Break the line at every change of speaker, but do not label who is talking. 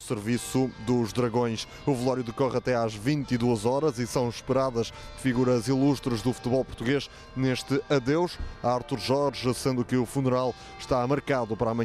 Serviço dos Dragões. O velório decorre até às 22 horas e são esperadas figuras ilustres do futebol português neste adeus a Arthur Jorge, sendo que o funeral está marcado para amanhã.